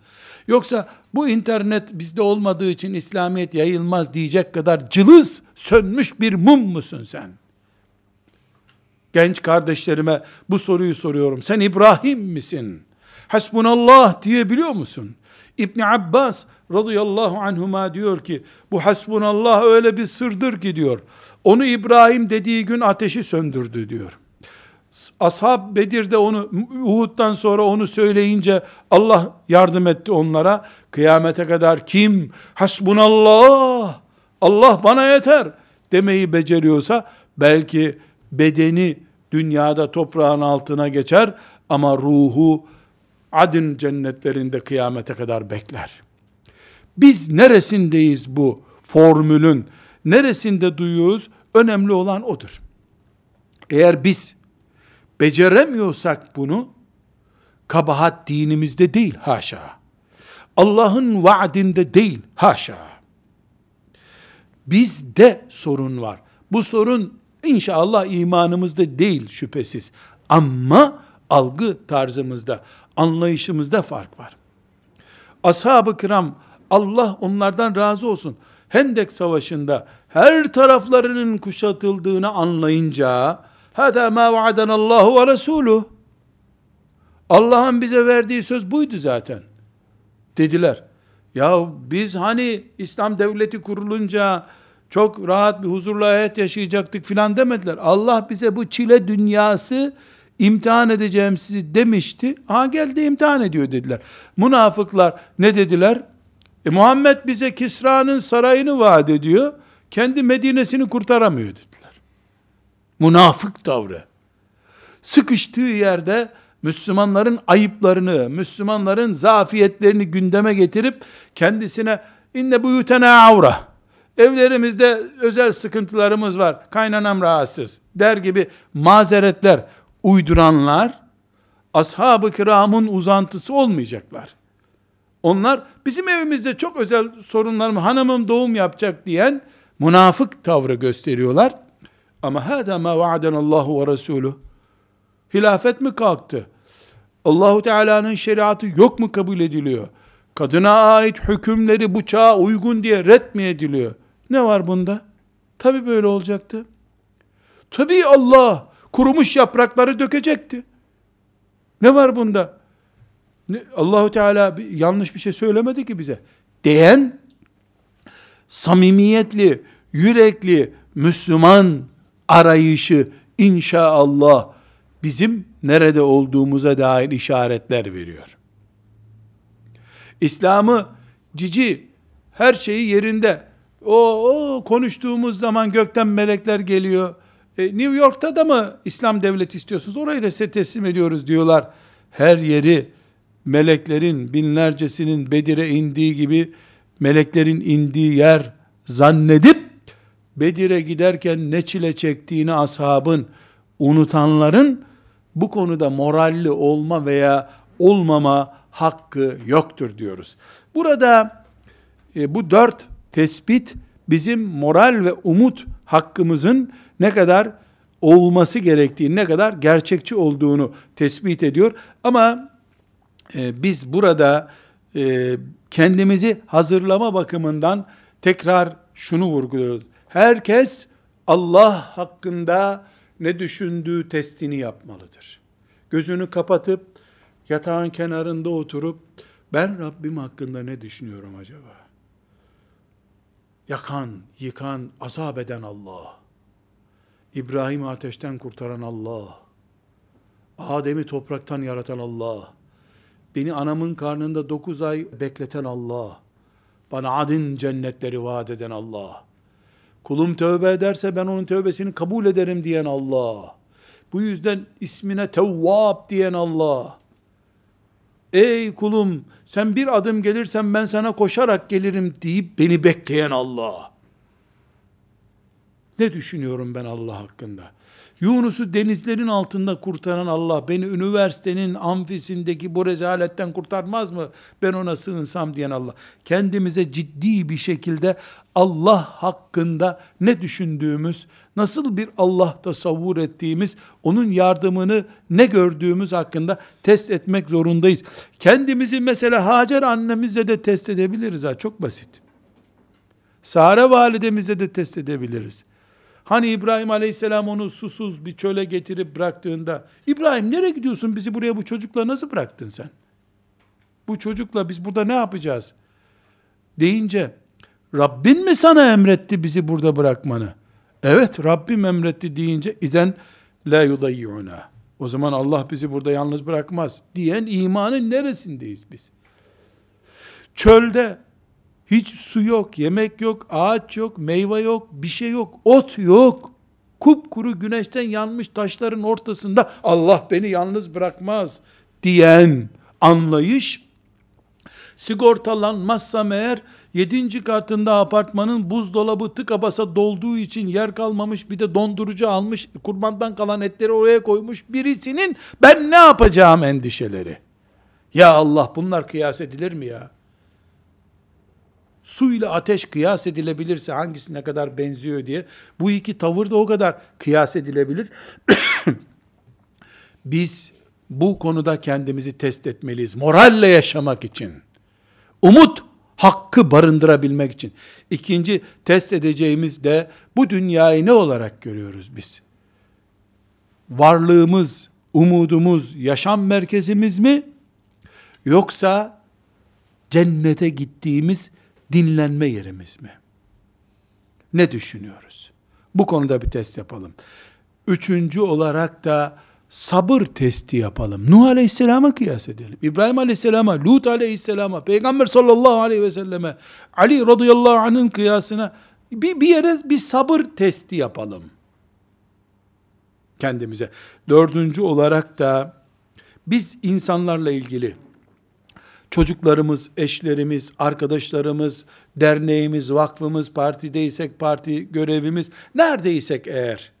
Yoksa bu internet bizde olmadığı için İslamiyet yayılmaz diyecek kadar cılız sönmüş bir mum musun sen? Genç kardeşlerime bu soruyu soruyorum. Sen İbrahim misin? Hasbunallah diyebiliyor musun? İbn Abbas radıyallahu anhuma diyor ki bu hasbunallah öyle bir sırdır ki diyor. Onu İbrahim dediği gün ateşi söndürdü diyor. Ashab Bedir'de onu Uhud'dan sonra onu söyleyince Allah yardım etti onlara. Kıyamete kadar kim hasbunallah Allah bana yeter demeyi beceriyorsa belki bedeni dünyada toprağın altına geçer ama ruhu adın cennetlerinde kıyamete kadar bekler. Biz neresindeyiz bu formülün? Neresinde duyuyoruz? Önemli olan odur. Eğer biz beceremiyorsak bunu, kabahat dinimizde değil, haşa. Allah'ın vaadinde değil, haşa. Bizde sorun var. Bu sorun inşallah imanımızda değil şüphesiz. Ama algı tarzımızda, anlayışımızda fark var. Ashab-ı kiram, Allah onlardan razı olsun. Hendek savaşında her taraflarının kuşatıldığını anlayınca, Hada ma vaadanallahu ve resuluh. Allah'ın bize verdiği söz buydu zaten. Dediler. Ya biz hani İslam devleti kurulunca çok rahat bir huzurlu hayat yaşayacaktık filan demediler. Allah bize bu çile dünyası imtihan edeceğim sizi demişti. Ha geldi imtihan ediyor dediler. Münafıklar ne dediler? E Muhammed bize Kisra'nın sarayını vaat ediyor. Kendi Medine'sini kurtaramıyor dedi münafık tavrı. Sıkıştığı yerde Müslümanların ayıplarını, Müslümanların zafiyetlerini gündeme getirip kendisine inne buyutena avra. Evlerimizde özel sıkıntılarımız var. Kaynanam rahatsız der gibi mazeretler uyduranlar ashab-ı kiramın uzantısı olmayacaklar. Onlar bizim evimizde çok özel sorunlarım hanımım doğum yapacak diyen münafık tavrı gösteriyorlar. Ama hâdâ mâ va'adenallahu ve resûlüh. Hilafet mi kalktı? Allahu Teala'nın şeriatı yok mu kabul ediliyor? Kadına ait hükümleri bu çağa uygun diye ret mi ediliyor? Ne var bunda? Tabi böyle olacaktı. Tabi Allah kurumuş yaprakları dökecekti. Ne var bunda? Allahu Teala yanlış bir şey söylemedi ki bize. Diyen samimiyetli, yürekli Müslüman arayışı inşallah bizim nerede olduğumuza dair işaretler veriyor. İslam'ı cici Her şeyi yerinde. O, o konuştuğumuz zaman gökten melekler geliyor. E, New York'ta da mı İslam devleti istiyorsunuz? Orayı da size teslim ediyoruz diyorlar. Her yeri meleklerin binlercesinin Bedir'e indiği gibi meleklerin indiği yer zannedip Bedir'e giderken ne çile çektiğini ashabın unutanların bu konuda moralli olma veya olmama hakkı yoktur diyoruz. Burada e, bu dört tespit bizim moral ve umut hakkımızın ne kadar olması gerektiğini, ne kadar gerçekçi olduğunu tespit ediyor. Ama e, biz burada e, kendimizi hazırlama bakımından tekrar şunu vurguluyoruz. Herkes Allah hakkında ne düşündüğü testini yapmalıdır. Gözünü kapatıp yatağın kenarında oturup ben Rabbim hakkında ne düşünüyorum acaba? Yakan, yıkan, azap eden Allah. İbrahim'i ateşten kurtaran Allah. Adem'i topraktan yaratan Allah. Beni anamın karnında dokuz ay bekleten Allah. Bana adın cennetleri vaat eden Allah. Kulum tövbe ederse ben onun tövbesini kabul ederim diyen Allah. Bu yüzden ismine Tevvab diyen Allah. Ey kulum sen bir adım gelirsen ben sana koşarak gelirim deyip beni bekleyen Allah. Ne düşünüyorum ben Allah hakkında? Yunus'u denizlerin altında kurtaran Allah beni üniversitenin amfisindeki bu rezaletten kurtarmaz mı? Ben ona sığınsam diyen Allah. Kendimize ciddi bir şekilde Allah hakkında ne düşündüğümüz, nasıl bir Allah tasavvur ettiğimiz, onun yardımını ne gördüğümüz hakkında test etmek zorundayız. Kendimizi mesela Hacer annemize de test edebiliriz ha çok basit. Sare validemize de test edebiliriz. Hani İbrahim Aleyhisselam onu susuz bir çöle getirip bıraktığında, İbrahim nereye gidiyorsun bizi buraya bu çocukla nasıl bıraktın sen? Bu çocukla biz burada ne yapacağız? Deyince, Rabbin mi sana emretti bizi burada bırakmanı? Evet Rabbim emretti deyince, izen la yudayyuna. O zaman Allah bizi burada yalnız bırakmaz. Diyen imanın neresindeyiz biz? Çölde hiç su yok, yemek yok, ağaç yok, meyve yok, bir şey yok, ot yok. Kupkuru güneşten yanmış taşların ortasında Allah beni yalnız bırakmaz diyen anlayış sigortalanmazsam eğer yedinci katında apartmanın buzdolabı tıka basa dolduğu için yer kalmamış bir de dondurucu almış kurbandan kalan etleri oraya koymuş birisinin ben ne yapacağım endişeleri. Ya Allah bunlar kıyas edilir mi ya? Su ile ateş kıyas edilebilirse hangisi ne kadar benziyor diye bu iki tavır da o kadar kıyas edilebilir. (coughs) Biz bu konuda kendimizi test etmeliyiz. Moralle yaşamak için. Umut hakkı barındırabilmek için. İkinci test edeceğimiz de bu dünyayı ne olarak görüyoruz biz? Varlığımız, umudumuz, yaşam merkezimiz mi? Yoksa cennete gittiğimiz dinlenme yerimiz mi? Ne düşünüyoruz? Bu konuda bir test yapalım. Üçüncü olarak da sabır testi yapalım. Nuh Aleyhisselam'a kıyas edelim. İbrahim Aleyhisselam'a, Lut Aleyhisselam'a, Peygamber sallallahu aleyhi ve selleme, Ali radıyallahu anh'ın kıyasına bir, bir yere bir sabır testi yapalım. Kendimize. Dördüncü olarak da biz insanlarla ilgili çocuklarımız, eşlerimiz, arkadaşlarımız, derneğimiz, vakfımız, partideysek parti görevimiz, neredeysek eğer,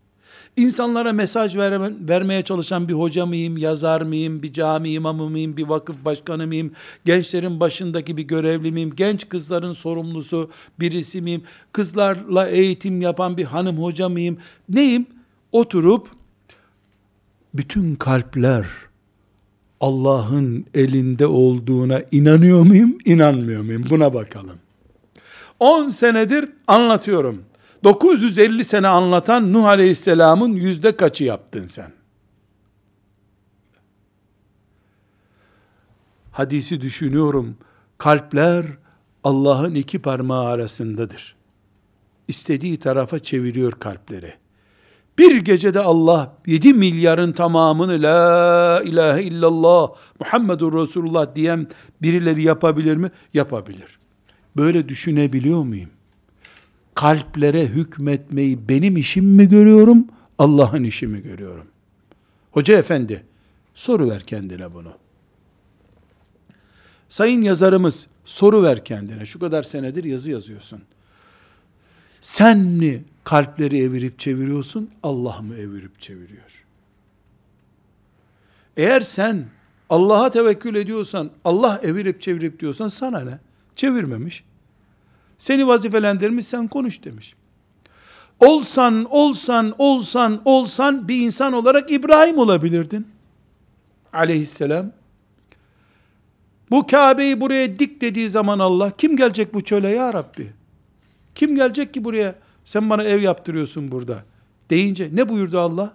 insanlara mesaj verme, vermeye çalışan bir hoca mıyım, yazar mıyım, bir cami imamı mıyım, bir vakıf başkanı mıyım, gençlerin başındaki bir görevli miyim, genç kızların sorumlusu birisi miyim, kızlarla eğitim yapan bir hanım hoca mıyım, neyim? Oturup, bütün kalpler, Allah'ın elinde olduğuna inanıyor muyum, inanmıyor muyum? Buna bakalım. 10 senedir anlatıyorum. 950 sene anlatan Nuh Aleyhisselam'ın yüzde kaçı yaptın sen? Hadisi düşünüyorum. Kalpler Allah'ın iki parmağı arasındadır. İstediği tarafa çeviriyor kalpleri. Bir gecede Allah 7 milyarın tamamını la ilahe illallah Muhammedur Resulullah diyen birileri yapabilir mi? Yapabilir. böyle düşünebiliyor muyum? Kalplere hükmetmeyi benim işim mi görüyorum, Allah'ın işi mi görüyorum? Hoca efendi, soru ver kendine bunu. Sayın yazarımız, soru ver kendine. Şu kadar senedir yazı yazıyorsun. Sen mi kalpleri evirip çeviriyorsun, Allah mı evirip çeviriyor? Eğer sen Allah'a tevekkül ediyorsan, Allah evirip çevirip diyorsan sana ne? Çevirmemiş. Seni vazifelendirmiş, sen konuş demiş. Olsan, olsan, olsan, olsan bir insan olarak İbrahim olabilirdin. Aleyhisselam. Bu Kabe'yi buraya dik dediği zaman Allah, kim gelecek bu çöle ya Rabbi? Kim gelecek ki buraya? Sen bana ev yaptırıyorsun burada. Deyince ne buyurdu Allah?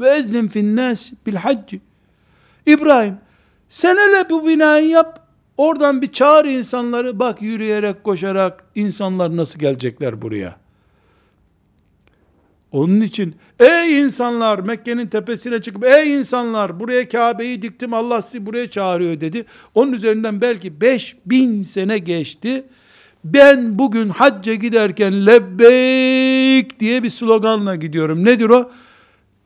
Ve ezlim finnâs bil hacci. İbrahim, sen hele bu binayı yap, oradan bir çağır insanları, bak yürüyerek, koşarak, insanlar nasıl gelecekler buraya? Onun için, ey insanlar, Mekke'nin tepesine çıkıp, ey insanlar, buraya Kabe'yi diktim, Allah sizi buraya çağırıyor dedi. Onun üzerinden belki 5000 sene geçti. Ben bugün hacca giderken lebbeyk diye bir sloganla gidiyorum. Nedir o?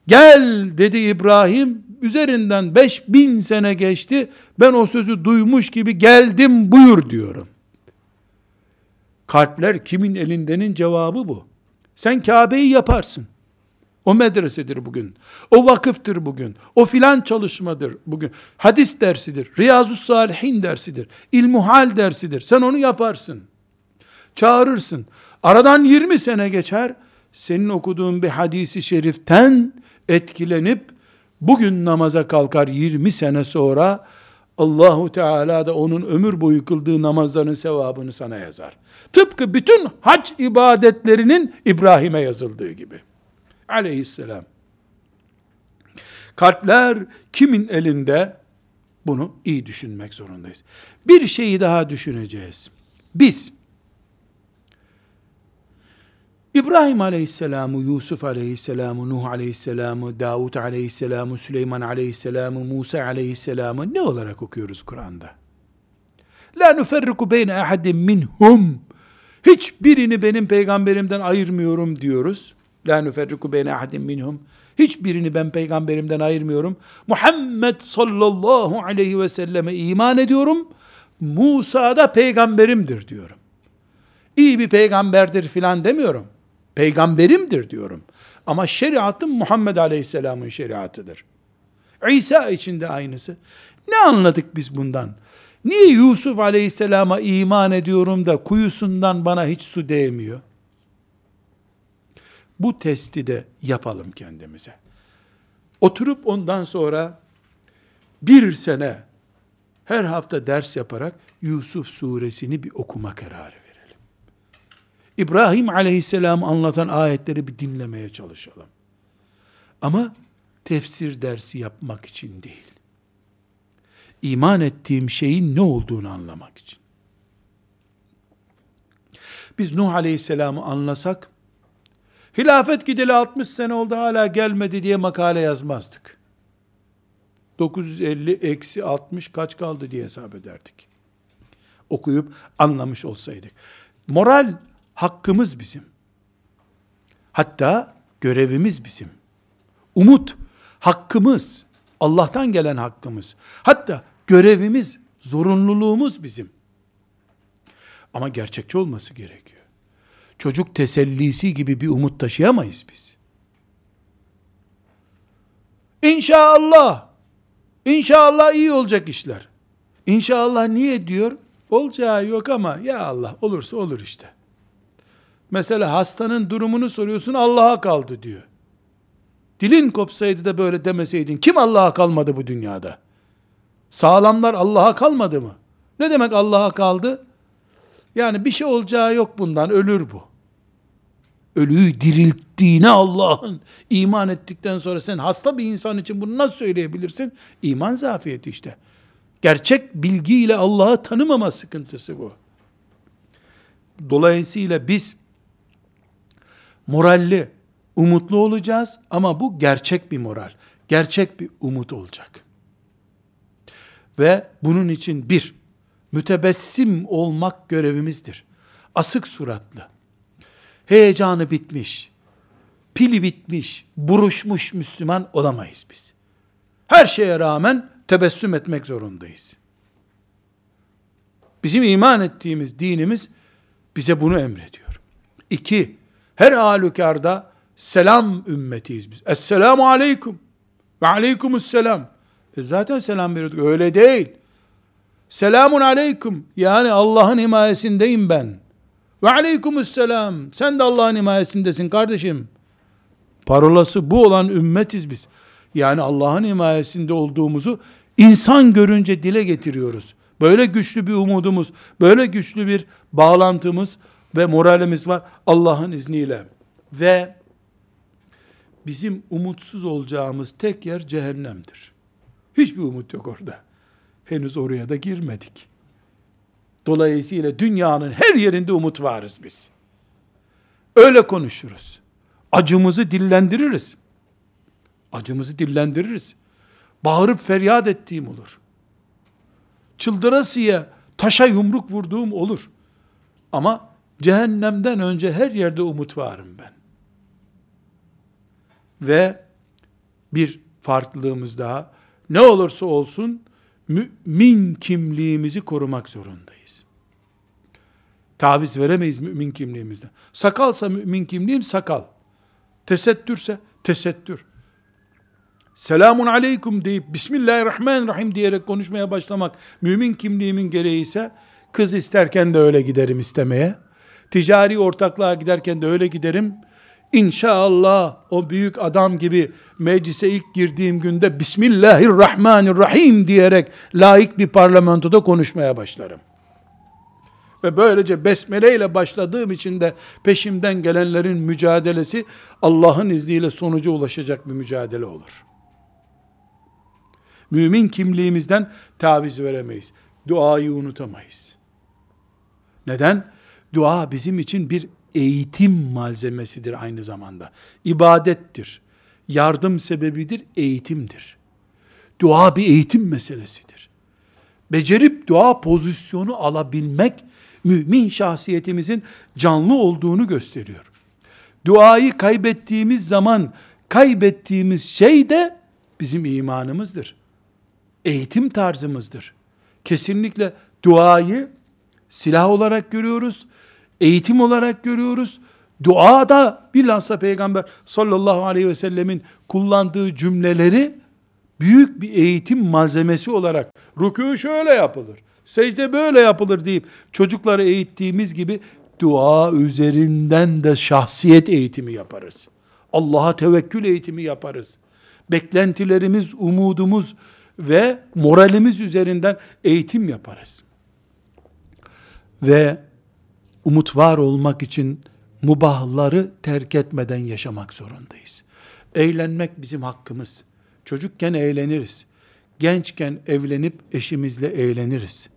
Gel dedi İbrahim, üzerinden 5000 sene geçti. Ben o sözü duymuş gibi geldim buyur diyorum. Kalpler kimin elindenin cevabı bu. Sen Kabe'yi yaparsın. O medresedir bugün. O vakıftır bugün. O filan çalışmadır bugün. Hadis dersidir. Riyazu Salihin dersidir. İlmuhal dersidir. Sen onu yaparsın. Çağırırsın. Aradan 20 sene geçer. Senin okuduğun bir hadisi şeriften etkilenip bugün namaza kalkar 20 sene sonra Allahu Teala da onun ömür boyu kıldığı namazların sevabını sana yazar. Tıpkı bütün hac ibadetlerinin İbrahim'e yazıldığı gibi. Aleyhisselam. Kalpler kimin elinde? Bunu iyi düşünmek zorundayız. Bir şeyi daha düşüneceğiz. Biz İbrahim Aleyhisselam'ı, Yusuf Aleyhisselam'ı, Nuh Aleyhisselam'ı, Davud Aleyhisselam'ı, Süleyman Aleyhisselam'ı, Musa Aleyhisselam'ı ne olarak okuyoruz Kur'an'da? La nuferriku beyne ahadim minhum. Hiçbirini benim peygamberimden ayırmıyorum diyoruz. La nuferriku beyne ahadim minhum. Hiçbirini ben peygamberimden ayırmıyorum. Muhammed sallallahu aleyhi ve selleme iman ediyorum. Musa da peygamberimdir diyorum. İyi bir peygamberdir filan demiyorum peygamberimdir diyorum. Ama şeriatım Muhammed Aleyhisselam'ın şeriatıdır. İsa için de aynısı. Ne anladık biz bundan? Niye Yusuf Aleyhisselam'a iman ediyorum da kuyusundan bana hiç su değmiyor? Bu testi de yapalım kendimize. Oturup ondan sonra bir sene her hafta ders yaparak Yusuf suresini bir okuma kararı İbrahim aleyhisselam anlatan ayetleri bir dinlemeye çalışalım. Ama tefsir dersi yapmak için değil. İman ettiğim şeyin ne olduğunu anlamak için. Biz Nuh aleyhisselamı anlasak, hilafet gideli 60 sene oldu hala gelmedi diye makale yazmazdık. 950 eksi 60 kaç kaldı diye hesap ederdik. Okuyup anlamış olsaydık. Moral hakkımız bizim. Hatta görevimiz bizim. Umut hakkımız. Allah'tan gelen hakkımız. Hatta görevimiz, zorunluluğumuz bizim. Ama gerçekçi olması gerekiyor. Çocuk tesellisi gibi bir umut taşıyamayız biz. İnşallah, İnşallah iyi olacak işler. İnşallah niye diyor? Olacağı yok ama ya Allah olursa olur işte. Mesela hastanın durumunu soruyorsun Allah'a kaldı diyor. Dilin kopsaydı da böyle demeseydin kim Allah'a kalmadı bu dünyada? Sağlamlar Allah'a kalmadı mı? Ne demek Allah'a kaldı? Yani bir şey olacağı yok bundan ölür bu. Ölüyü dirilttiğine Allah'ın iman ettikten sonra sen hasta bir insan için bunu nasıl söyleyebilirsin? İman zafiyeti işte. Gerçek bilgiyle Allah'ı tanımama sıkıntısı bu. Dolayısıyla biz moralli, umutlu olacağız ama bu gerçek bir moral, gerçek bir umut olacak. Ve bunun için bir, mütebessim olmak görevimizdir. asık suratlı, heyecanı bitmiş, pili bitmiş, buruşmuş Müslüman olamayız biz. Her şeye rağmen tebessüm etmek zorundayız. Bizim iman ettiğimiz dinimiz bize bunu emrediyor. İki, her halükarda selam ümmetiyiz biz. Esselamu aleyküm ve aleykümüsselam. E zaten selam veriyorduk. Öyle değil. Selamun aleyküm. Yani Allah'ın himayesindeyim ben. Ve aleykümüsselam. Sen de Allah'ın himayesindesin kardeşim. Parolası bu olan ümmetiz biz. Yani Allah'ın himayesinde olduğumuzu insan görünce dile getiriyoruz. Böyle güçlü bir umudumuz, böyle güçlü bir bağlantımız ve moralimiz var Allah'ın izniyle. Ve bizim umutsuz olacağımız tek yer cehennemdir. Hiçbir umut yok orada. Henüz oraya da girmedik. Dolayısıyla dünyanın her yerinde umut varız biz. Öyle konuşuruz. Acımızı dillendiririz. Acımızı dillendiririz. Bağırıp feryat ettiğim olur. Çıldırasıya taşa yumruk vurduğum olur. Ama cehennemden önce her yerde umut varım ben. Ve bir farklılığımız daha ne olursa olsun mümin kimliğimizi korumak zorundayız. Taviz veremeyiz mümin kimliğimizden. Sakalsa mümin kimliğim sakal. Tesettürse tesettür. Selamun aleyküm deyip Bismillahirrahmanirrahim diyerek konuşmaya başlamak mümin kimliğimin gereği ise kız isterken de öyle giderim istemeye. Ticari ortaklığa giderken de öyle giderim. İnşallah o büyük adam gibi meclise ilk girdiğim günde Bismillahirrahmanirrahim diyerek layık bir parlamentoda konuşmaya başlarım. Ve böylece besmele ile başladığım için de peşimden gelenlerin mücadelesi Allah'ın izniyle sonuca ulaşacak bir mücadele olur. Mümin kimliğimizden taviz veremeyiz. Duayı unutamayız. Neden? Dua bizim için bir eğitim malzemesidir aynı zamanda. İbadettir. Yardım sebebidir, eğitimdir. Dua bir eğitim meselesidir. Becerip dua pozisyonu alabilmek mümin şahsiyetimizin canlı olduğunu gösteriyor. Duayı kaybettiğimiz zaman kaybettiğimiz şey de bizim imanımızdır. Eğitim tarzımızdır. Kesinlikle duayı silah olarak görüyoruz eğitim olarak görüyoruz. Duada bilhassa Peygamber sallallahu aleyhi ve sellemin kullandığı cümleleri büyük bir eğitim malzemesi olarak rükû şöyle yapılır, secde böyle yapılır deyip çocukları eğittiğimiz gibi dua üzerinden de şahsiyet eğitimi yaparız. Allah'a tevekkül eğitimi yaparız. Beklentilerimiz, umudumuz ve moralimiz üzerinden eğitim yaparız. Ve umut var olmak için mubahları terk etmeden yaşamak zorundayız. Eğlenmek bizim hakkımız. Çocukken eğleniriz. Gençken evlenip eşimizle eğleniriz.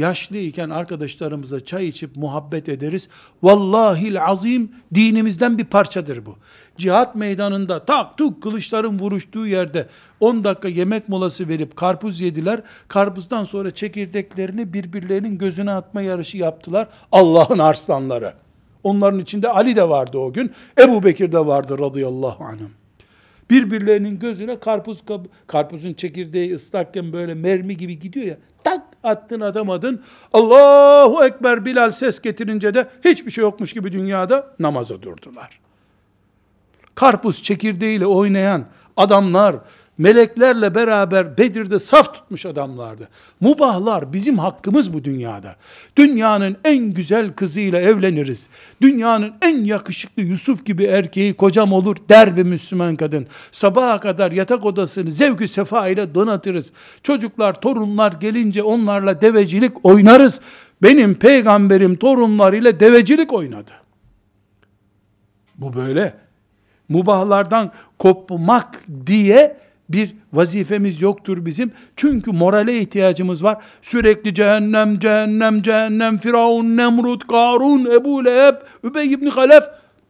Yaşlıyken arkadaşlarımıza çay içip muhabbet ederiz. Vallahi azim dinimizden bir parçadır bu. Cihat meydanında tak tuk kılıçların vuruştuğu yerde 10 dakika yemek molası verip karpuz yediler. Karpuzdan sonra çekirdeklerini birbirlerinin gözüne atma yarışı yaptılar. Allah'ın arslanları. Onların içinde Ali de vardı o gün. Ebu Bekir de vardı radıyallahu anh. Birbirlerinin gözüne karpuz karpuzun çekirdeği ıslakken böyle mermi gibi gidiyor ya. Tak attın atamadın. Allahu Ekber Bilal ses getirince de hiçbir şey yokmuş gibi dünyada namaza durdular. Karpuz çekirdeğiyle oynayan adamlar meleklerle beraber Bedir'de saf tutmuş adamlardı. Mubahlar bizim hakkımız bu dünyada. Dünyanın en güzel kızıyla evleniriz. Dünyanın en yakışıklı Yusuf gibi erkeği kocam olur der bir Müslüman kadın. Sabaha kadar yatak odasını zevkü sefa ile donatırız. Çocuklar, torunlar gelince onlarla devecilik oynarız. Benim peygamberim torunlarıyla devecilik oynadı. Bu böyle. Mubahlardan kopmak diye bir vazifemiz yoktur bizim. Çünkü morale ihtiyacımız var. Sürekli cehennem, cehennem, cehennem, Firavun, Nemrut, Karun, Ebu Leheb, Übey ibn Halef.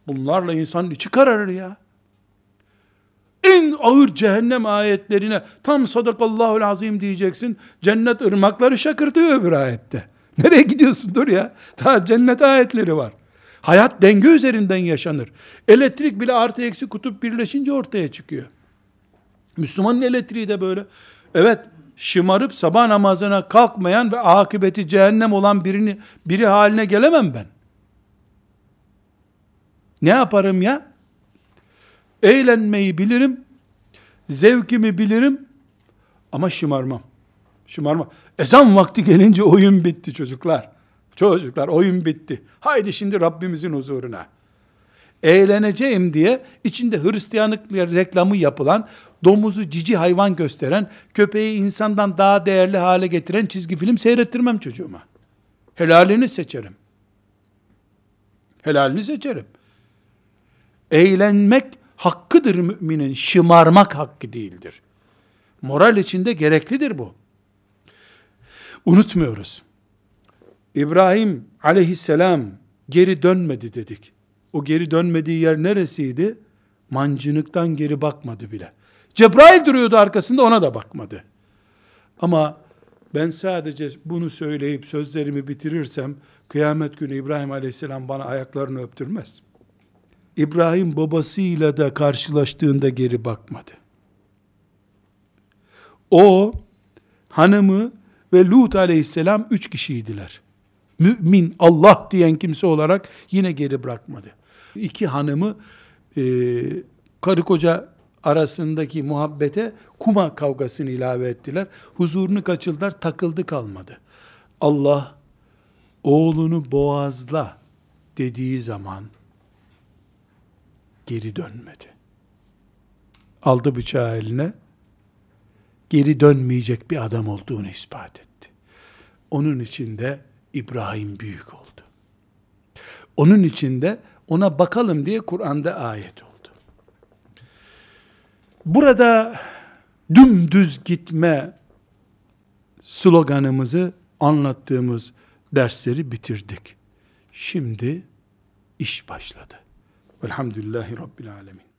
Bunlarla insanın içi kararır ya. En ağır cehennem ayetlerine tam sadakallahu azim diyeceksin. Cennet ırmakları şakırtıyor öbür ayette. Nereye gidiyorsun? Dur ya. Daha cennet ayetleri var. Hayat denge üzerinden yaşanır. Elektrik bile artı eksi kutup birleşince ortaya çıkıyor. Müslümanın elektriği de böyle. Evet, şımarıp sabah namazına kalkmayan ve akıbeti cehennem olan birini biri haline gelemem ben. Ne yaparım ya? Eğlenmeyi bilirim, zevkimi bilirim ama şımarmam. Şımarmam. Ezan vakti gelince oyun bitti çocuklar. Çocuklar oyun bitti. Haydi şimdi Rabbimizin huzuruna. Eğleneceğim diye içinde Hristiyanlık reklamı yapılan, domuzu cici hayvan gösteren, köpeği insandan daha değerli hale getiren çizgi film seyrettirmem çocuğuma. Helalini seçerim. Helalini seçerim. Eğlenmek hakkıdır müminin, şımarmak hakkı değildir. Moral içinde gereklidir bu. Unutmuyoruz. İbrahim aleyhisselam geri dönmedi dedik. O geri dönmediği yer neresiydi? Mancınıktan geri bakmadı bile. Cebrail duruyordu arkasında ona da bakmadı. Ama ben sadece bunu söyleyip sözlerimi bitirirsem kıyamet günü İbrahim aleyhisselam bana ayaklarını öptürmez. İbrahim babasıyla da karşılaştığında geri bakmadı. O hanımı ve Lut aleyhisselam üç kişiydiler. Mümin, Allah diyen kimse olarak yine geri bırakmadı. İki hanımı e, karı koca arasındaki muhabbete kuma kavgasını ilave ettiler. Huzurunu kaçıldılar, takıldı kalmadı. Allah oğlunu boğazla dediği zaman geri dönmedi. Aldı bıçağı eline, geri dönmeyecek bir adam olduğunu ispat etti. Onun içinde İbrahim büyük oldu. Onun içinde ona bakalım diye Kur'an'da ayet oldu. Burada dümdüz gitme sloganımızı anlattığımız dersleri bitirdik. Şimdi iş başladı. Velhamdülillahi Rabbil Alemin.